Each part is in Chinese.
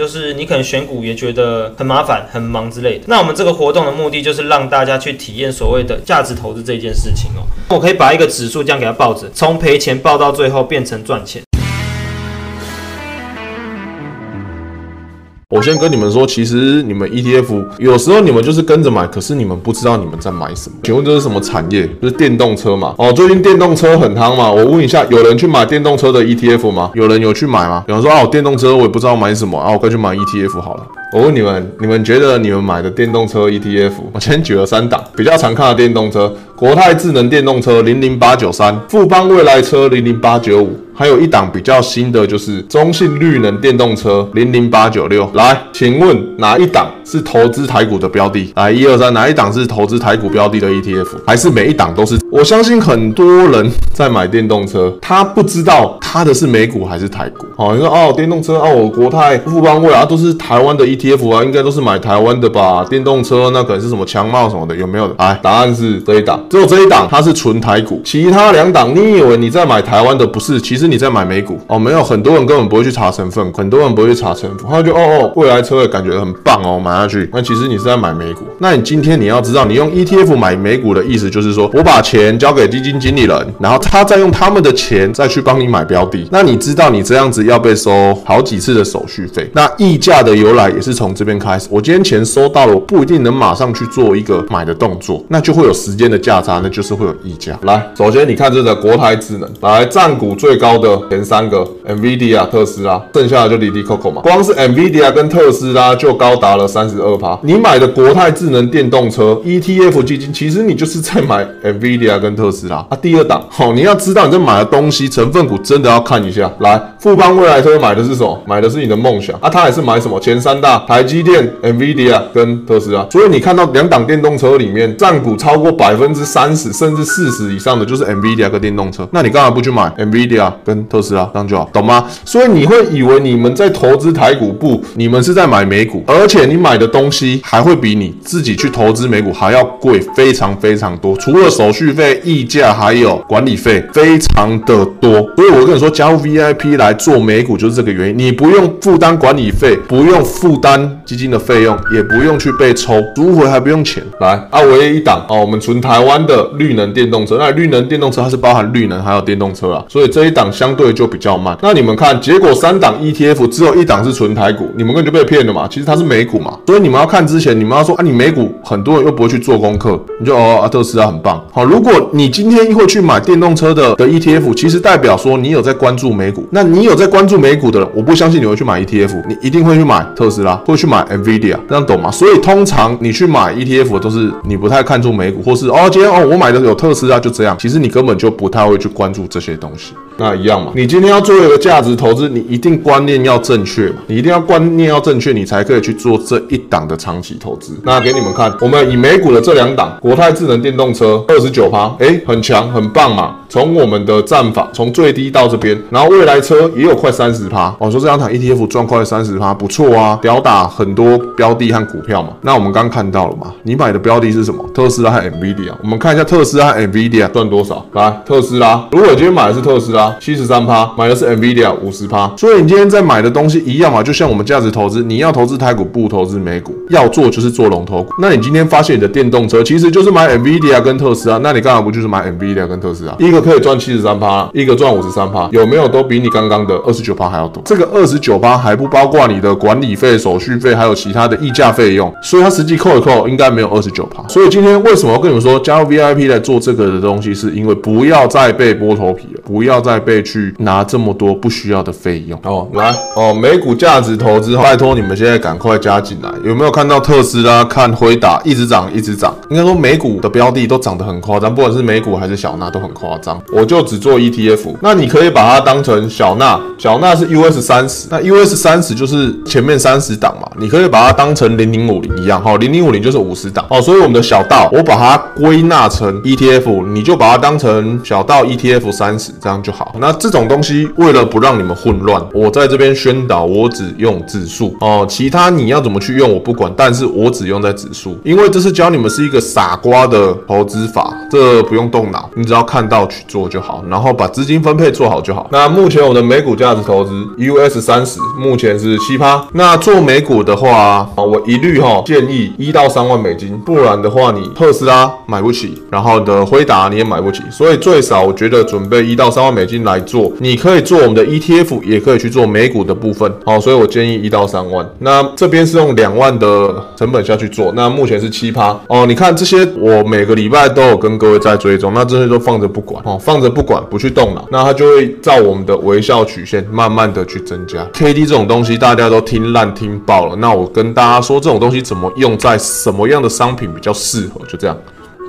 就是你可能选股也觉得很麻烦、很忙之类的。那我们这个活动的目的就是让大家去体验所谓的价值投资这件事情哦。我可以把一个指数这样给它抱着，从赔钱抱到最后变成赚钱。我先跟你们说，其实你们 ETF 有时候你们就是跟着买，可是你们不知道你们在买什么。请问这是什么产业？就是电动车嘛。哦，最近电动车很夯嘛。我问一下，有人去买电动车的 ETF 吗？有人有去买吗？有人说啊，电动车我也不知道买什么啊，我快去买 ETF 好了。我问你们，你们觉得你们买的电动车 ETF？我今天举了三档比较常看的电动车：国泰智能电动车零零八九三，富邦未来车零零八九五。还有一档比较新的，就是中信绿能电动车零零八九六。来，请问哪一档是投资台股的标的？来，一二三，哪一档是投资台股标的的 ETF？还是每一档都是？我相信很多人在买电动车，他不知道他的是美股还是台股。好，你说哦，电动车哦，我国泰、富邦未来都是台湾的 ETF 啊，应该都是买台湾的吧？电动车那可能是什么强茂什么的，有没有的？来，答案是这一档，只有这一档它是纯台股，其他两档你以为你在买台湾的，不是？其实。你在买美股哦？没有，很多人根本不会去查成分，很多人不会去查成分，他就哦哦，未来车的感觉很棒哦，买下去。那其实你是在买美股。那你今天你要知道，你用 ETF 买美股的意思就是说，我把钱交给基金经理人，然后他再用他们的钱再去帮你买标的。那你知道你这样子要被收好几次的手续费。那溢价的由来也是从这边开始。我今天钱收到了，我不一定能马上去做一个买的动作，那就会有时间的价差，那就是会有溢价。来，首先你看这个国台智能，来占股最高。的前三个，NVIDIA、特斯拉，剩下的就滴滴 Coco 嘛。光是 NVIDIA 跟特斯拉就高达了三十二趴。你买的国泰智能电动车 ETF 基金，其实你就是在买 NVIDIA 跟特斯拉。啊，第二档，好，你要知道你在买的东西成分股真的要看一下。来，富邦未来车买的是什么？买的是你的梦想啊。他也是买什么？前三大，台积电、NVIDIA 跟特斯拉。所以你看到两档电动车里面占股超过百分之三十甚至四十以上的，就是 NVIDIA 跟电动车。那你干嘛不去买 NVIDIA？跟特斯拉这样就好，懂吗？所以你会以为你们在投资台股，不，你们是在买美股，而且你买的东西还会比你自己去投资美股还要贵，非常非常多。除了手续费、溢价，还有管理费，非常的多。所以我跟你说，加入 VIP 来做美股就是这个原因。你不用负担管理费，不用负担基金的费用，也不用去被抽，赎回还不用钱。来，啊，唯一一档哦，我们纯台湾的绿能电动车。那绿能电动车它是包含绿能还有电动车啊，所以这一档。相对就比较慢。那你们看，结果三档 ETF 只有一档是纯台股，你们根本就被骗了嘛？其实它是美股嘛。所以你们要看之前，你们要说啊，你美股很多人又不会去做功课，你就哦，阿特斯拉很棒。好，如果你今天会去买电动车的的 ETF，其实代表说你有在关注美股。那你你有在关注美股的人，我不相信你会去买 ETF，你一定会去买特斯拉，会去买 NVIDIA，这样懂吗？所以通常你去买 ETF 都是你不太看重美股，或是哦，今天哦我买的有特斯拉就这样，其实你根本就不太会去关注这些东西。那一样嘛，你今天要做一个价值投资，你一定观念要正确嘛，你一定要观念要正确，你才可以去做这一档的长期投资。那给你们看，我们以美股的这两档，国泰智能电动车二十九趴，哎，很强，很棒嘛。从我们的战法，从最低到这边，然后未来车也有快三十趴。我说这两场 ETF 赚快三十趴，不错啊，屌打很多标的和股票嘛。那我们刚看到了嘛，你买的标的是什么？特斯拉和 NVIDIA。我们看一下特斯拉和 NVIDIA 赚多少。来，特斯拉，如果今天买的是特斯拉。七十三趴，买的是 Nvidia 五十趴，所以你今天在买的东西一样嘛，就像我们价值投资，你要投资台股不投资美股，要做就是做龙头股。那你今天发现你的电动车其实就是买 Nvidia 跟特斯拉，那你干嘛不就是买 Nvidia 跟特斯拉？一个可以赚七十三趴，一个赚五十三趴，有没有都比你刚刚的二十九趴还要多？这个二十九趴还不包括你的管理费、手续费，还有其他的溢价费用，所以它实际扣一扣应该没有二十九趴。所以今天为什么要跟你们说加入 VIP 来做这个的东西，是因为不要再被剥头皮了，不要再。被去拿这么多不需要的费用哦，来哦，美股价值投资，拜托你们现在赶快加进来。有没有看到特斯拉、看辉达一直涨一直涨？应该说美股的标的都涨得很夸张，不管是美股还是小纳都很夸张。我就只做 ETF，那你可以把它当成小纳，小纳是 US 三十，那 US 三十就是前面三十档嘛，你可以把它当成零零五零一样，哈，零零五零就是五十档哦。所以我们的小道，我把它归纳成 ETF，你就把它当成小道 ETF 三十，这样就好。那这种东西为了不让你们混乱，我在这边宣导，我只用指数。哦，其他你要怎么去用我不管，但是我只用在指数，因为这是教你们是一个傻瓜的投资法，这不用动脑，你只要看到去做就好，然后把资金分配做好就好。那目前我的美股价值投资 US 三十目前是七趴，那做美股的话啊，我一律哈建议一到三万美金，不然的话你特斯拉买不起，然后你的辉达你也买不起，所以最少我觉得准备一到三万美金来做，你可以做我们的 ETF，也可以去做美股的部分，好，所以我建议一到三万。那这边是用两万的成本下去做，那目前是七趴哦。你看这些，我每个礼拜都有跟各位在追踪，那这些都放着不管哦，放着不管不去动脑，那它就会照我们的微笑曲线慢慢的去增加。K D 这种东西大家都听烂听爆了，那我跟大家说这种东西怎么用在什么样的商品比较适合，就这样。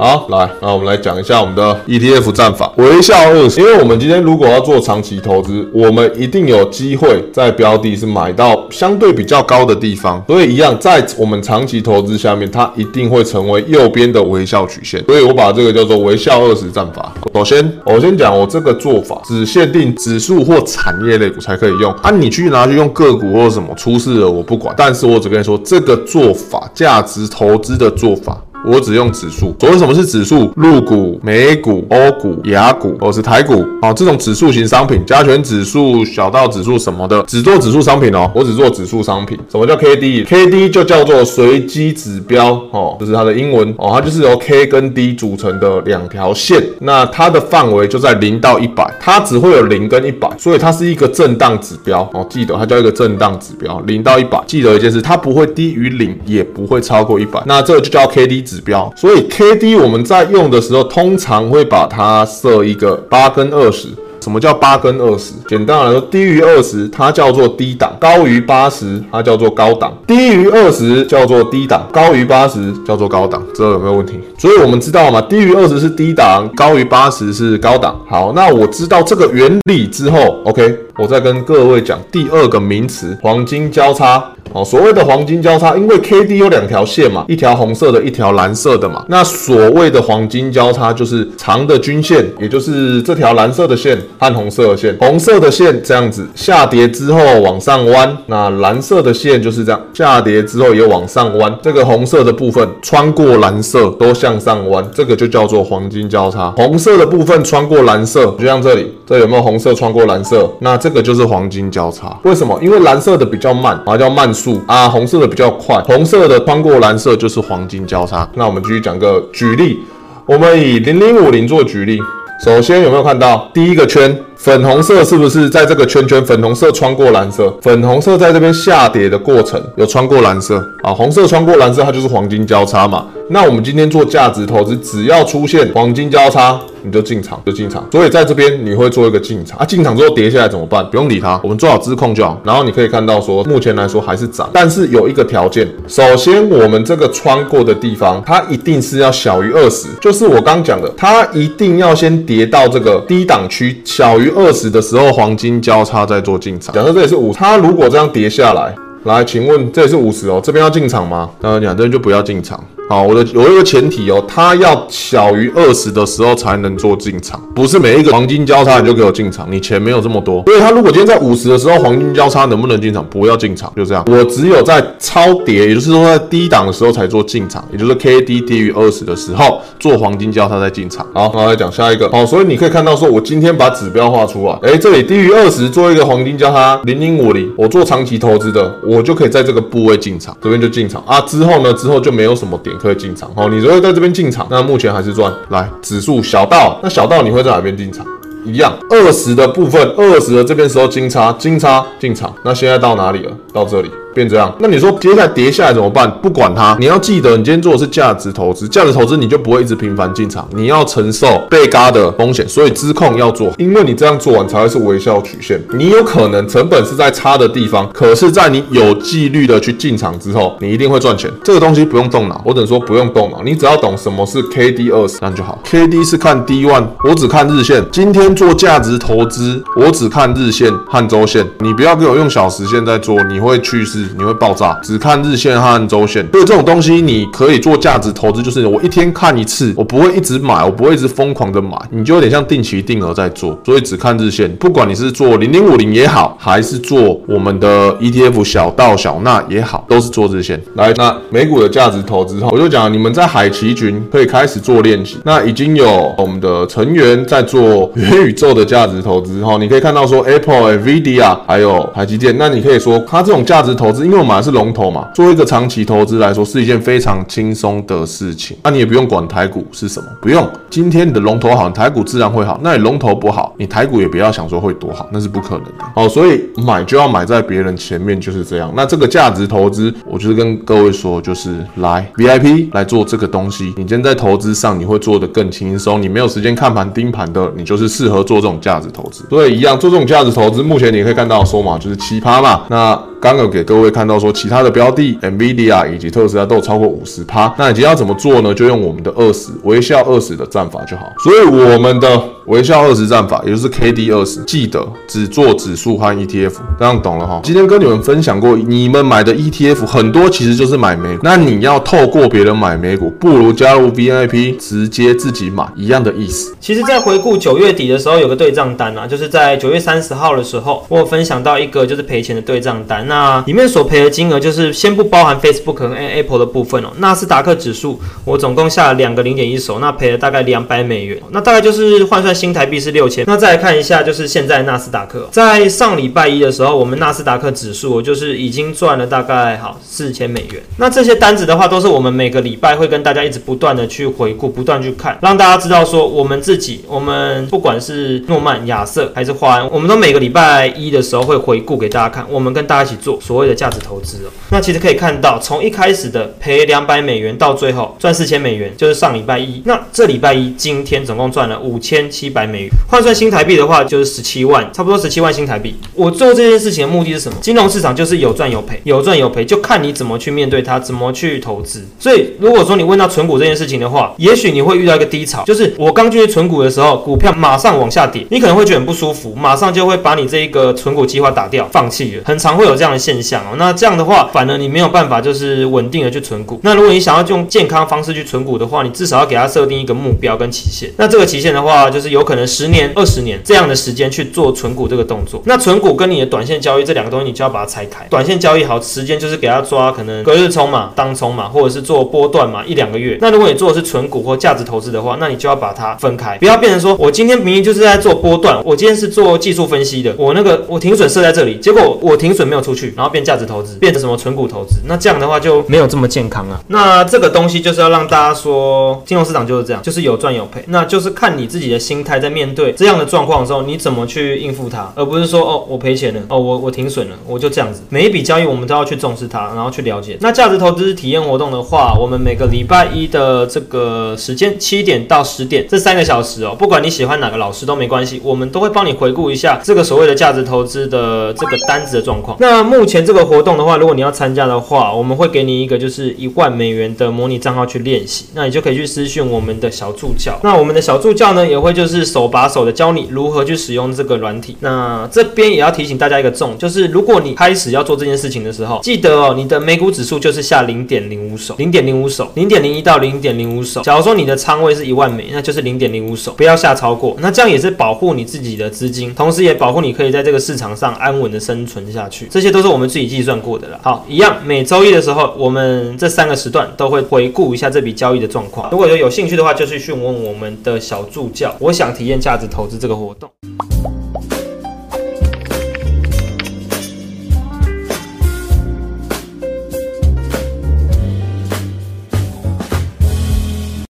好，来，那我们来讲一下我们的 ETF 战法，微笑二十。因为我们今天如果要做长期投资，我们一定有机会在标的是买到相对比较高的地方，所以一样在我们长期投资下面，它一定会成为右边的微笑曲线。所以我把这个叫做微笑二十战法。首先，我先讲我这个做法只限定指数或产业类股才可以用啊，你去拿去用个股或者什么出事了我不管，但是我只跟你说这个做法，价值投资的做法。我只用指数。所谓什么是指数？陆股、美股、欧股、雅股，或是台股哦，这种指数型商品，加权指数、小道指数什么的，只做指数商品哦。我只做指数商品。什么叫 K D？K D 就叫做随机指标哦，这是它的英文哦，它就是由 K 跟 D 组成的两条线。那它的范围就在零到一百，它只会有零跟一百，所以它是一个震荡指标哦。记得它叫一个震荡指标，零到一百。记得一件事，它不会低于零，也不会超过一百。那这个就叫 K D。指标，所以 K D 我们在用的时候，通常会把它设一个八跟二十。什么叫八跟二十？简单来说，低于二十它叫做低档，高于八十它叫做高档。低于二十叫做低档，高于八十叫做高档。这有没有问题？所以我们知道嘛，低于二十是低档，高于八十是高档。好，那我知道这个原理之后，OK，我再跟各位讲第二个名词：黄金交叉。哦，所谓的黄金交叉，因为 K D 有两条线嘛，一条红色的，一条蓝色的嘛。那所谓的黄金交叉就是长的均线，也就是这条蓝色的线和红色的线。红色的线这样子下跌之后往上弯，那蓝色的线就是这样下跌之后也往上弯。这个红色的部分穿过蓝色都向上弯，这个就叫做黄金交叉。红色的部分穿过蓝色，就像这里，这有没有红色穿过蓝色？那这这个就是黄金交叉。为什么？因为蓝色的比较慢，啊叫慢速。啊，红色的比较快，红色的穿过蓝色就是黄金交叉。那我们继续讲个举例，我们以零零五零做举例。首先有没有看到第一个圈，粉红色是不是在这个圈圈？粉红色穿过蓝色，粉红色在这边下跌的过程有穿过蓝色啊，红色穿过蓝色，它就是黄金交叉嘛。那我们今天做价值投资，只要出现黄金交叉。你就进场，就进场。所以在这边你会做一个进场啊，进场之后跌下来怎么办？不用理它，我们做好自控就好。然后你可以看到说，目前来说还是涨，但是有一个条件，首先我们这个穿过的地方，它一定是要小于二十，就是我刚讲的，它一定要先跌到这个低档区小于二十的时候，黄金交叉再做进场。假设这里是五，它如果这样跌下来，来，请问这里是五十哦，这边要进场吗？呃，讲这边就不要进场。好，我的有一个前提哦，它要小于二十的时候才能做进场，不是每一个黄金交叉你就给我进场，你钱没有这么多。所以它如果今天在五十的时候黄金交叉能不能进场？不要进场，就这样。我只有在超跌，也就是说在低档的时候才做进场，也就是 K D 低于二十的时候做黄金交叉再进场。好，我来讲下一个。好，所以你可以看到说，我今天把指标画出来，哎，这里低于二十做一个黄金交叉零零五零，我做长期投资的，我就可以在这个部位进场，这边就进场啊。之后呢，之后就没有什么点。可以进场哦，你如果在这边进场，那目前还是赚。来，指数小道，那小道你会在哪边进场？一样，二十的部分，二十的这边时候金叉，金叉进场。那现在到哪里了？到这里。变这样，那你说接下来跌下来怎么办？不管它，你要记得，你今天做的是价值投资，价值投资你就不会一直频繁进场，你要承受被嘎的风险，所以资控要做，因为你这样做完才会是微笑曲线。你有可能成本是在差的地方，可是，在你有纪律的去进场之后，你一定会赚钱。这个东西不用动脑，我只能说不用动脑，你只要懂什么是 K D 二十，那就好。K D 是看 D 万我只看日线。今天做价值投资，我只看日线和周线，你不要给我用小时线在做，你会去失。你会爆炸，只看日线和周线。所以这种东西你可以做价值投资，就是我一天看一次，我不会一直买，我不会一直疯狂的买，你就有点像定期定额在做。所以只看日线，不管你是做零零五零也好，还是做我们的 ETF 小道小纳也好，都是做日线。来，那美股的价值投资哈，我就讲你们在海奇群可以开始做练习。那已经有我们的成员在做元宇宙的价值投资哈，你可以看到说 Apple、Nvidia 还有台积电，那你可以说它这种价值投投资，因为我买的是龙头嘛，做一个长期投资来说是一件非常轻松的事情。那你也不用管台股是什么，不用。今天你的龙头好，台股自然会好。那你龙头不好，你台股也不要想说会多好，那是不可能的。哦，所以买就要买在别人前面，就是这样。那这个价值投资，我就是跟各位说，就是来 VIP 来做这个东西。你今天在投资上，你会做得更轻松。你没有时间看盘盯盘的，你就是适合做这种价值投资。所以一样做这种价值投资，目前你可以看到说嘛，就是奇葩嘛。那刚刚给各位看到说，其他的标的，NVIDIA 以及特斯拉都有超过五十趴。那你今天要怎么做呢？就用我们的二十微笑二十的战法就好。所以我们的微笑二十战法，也就是 KD 二十，记得只做指数和 ETF，这样懂了哈。今天跟你们分享过，你们买的 ETF 很多其实就是买美股，那你要透过别人买美股，不如加入 VIP，直接自己买，一样的意思。其实，在回顾九月底的时候，有个对账单啊，就是在九月三十号的时候，我有分享到一个就是赔钱的对账单。那里面所赔的金额就是先不包含 Facebook 和 Apple 的部分哦。纳斯达克指数我总共下了两个零点一手，那赔了大概两百美元，那大概就是换算新台币是六千。那再来看一下，就是现在纳斯达克在上礼拜一的时候，我们纳斯达克指数就是已经赚了大概好四千美元。那这些单子的话，都是我们每个礼拜会跟大家一直不断的去回顾，不断去看，让大家知道说我们自己，我们不管是诺曼、亚瑟还是华安，我们都每个礼拜一的时候会回顾给大家看，我们跟大家一起做所谓的价值投资哦。那其实可以看到，从一开始的赔两百美元到最后赚四千美元，就是上礼拜一。那这礼拜一今天总共赚了五千七七百美元，换算新台币的话就是十七万，差不多十七万新台币。我做这件事情的目的是什么？金融市场就是有赚有赔，有赚有赔，就看你怎么去面对它，怎么去投资。所以如果说你问到存股这件事情的话，也许你会遇到一个低潮，就是我刚进去存股的时候，股票马上往下跌，你可能会觉得很不舒服，马上就会把你这一个存股计划打掉，放弃了。很常会有这样的现象哦。那这样的话，反而你没有办法就是稳定的去存股。那如果你想要用健康方式去存股的话，你至少要给它设定一个目标跟期限。那这个期限的话，就是有可能十年、二十年这样的时间去做存股这个动作。那存股跟你的短线交易这两个东西，你就要把它拆开。短线交易好，时间就是给它抓可能隔日冲嘛、当冲嘛，或者是做波段嘛，一两个月。那如果你做的是存股或价值投资的话，那你就要把它分开，不要变成说我今天明明就是在做波段，我今天是做技术分析的，我那个我停损设在这里，结果我停损没有出去，然后变价值投资，变成什么存股投资，那这样的话就没有这么健康啊。那这个东西就是要让大家说，金融市场就是这样，就是有赚有赔，那就是看你自己的心态，在面对这样的状况的时候，你怎么去应付它，而不是说哦我赔钱了，哦我我停损了，我就这样子。每一笔交易我们都要去重视它，然后去了解。那价值投资体验活动的话，我们每个礼拜一的这个时间七点到十点这三个小时哦，不管你喜欢哪个老师都没关系，我们都会帮你回顾一下这个所谓的价值投资的这个单子的状况。那目前这个活动的话，如果你要参加的话，我们会给你一个就是一万美元的模拟账号去练习，那你就可以去私讯我们的小助教。那我们的小助教呢，也会就是是手把手的教你如何去使用这个软体。那这边也要提醒大家一个重，就是如果你开始要做这件事情的时候，记得哦，你的美股指数就是下零点零五手，零点零五手，零点零一到零点零五手。假如说你的仓位是一万美，那就是零点零五手，不要下超过。那这样也是保护你自己的资金，同时也保护你可以在这个市场上安稳的生存下去。这些都是我们自己计算过的了。好，一样，每周一的时候，我们这三个时段都会回顾一下这笔交易的状况。如果有有兴趣的话，就去询问我们的小助教。我想体验价值投资这个活动。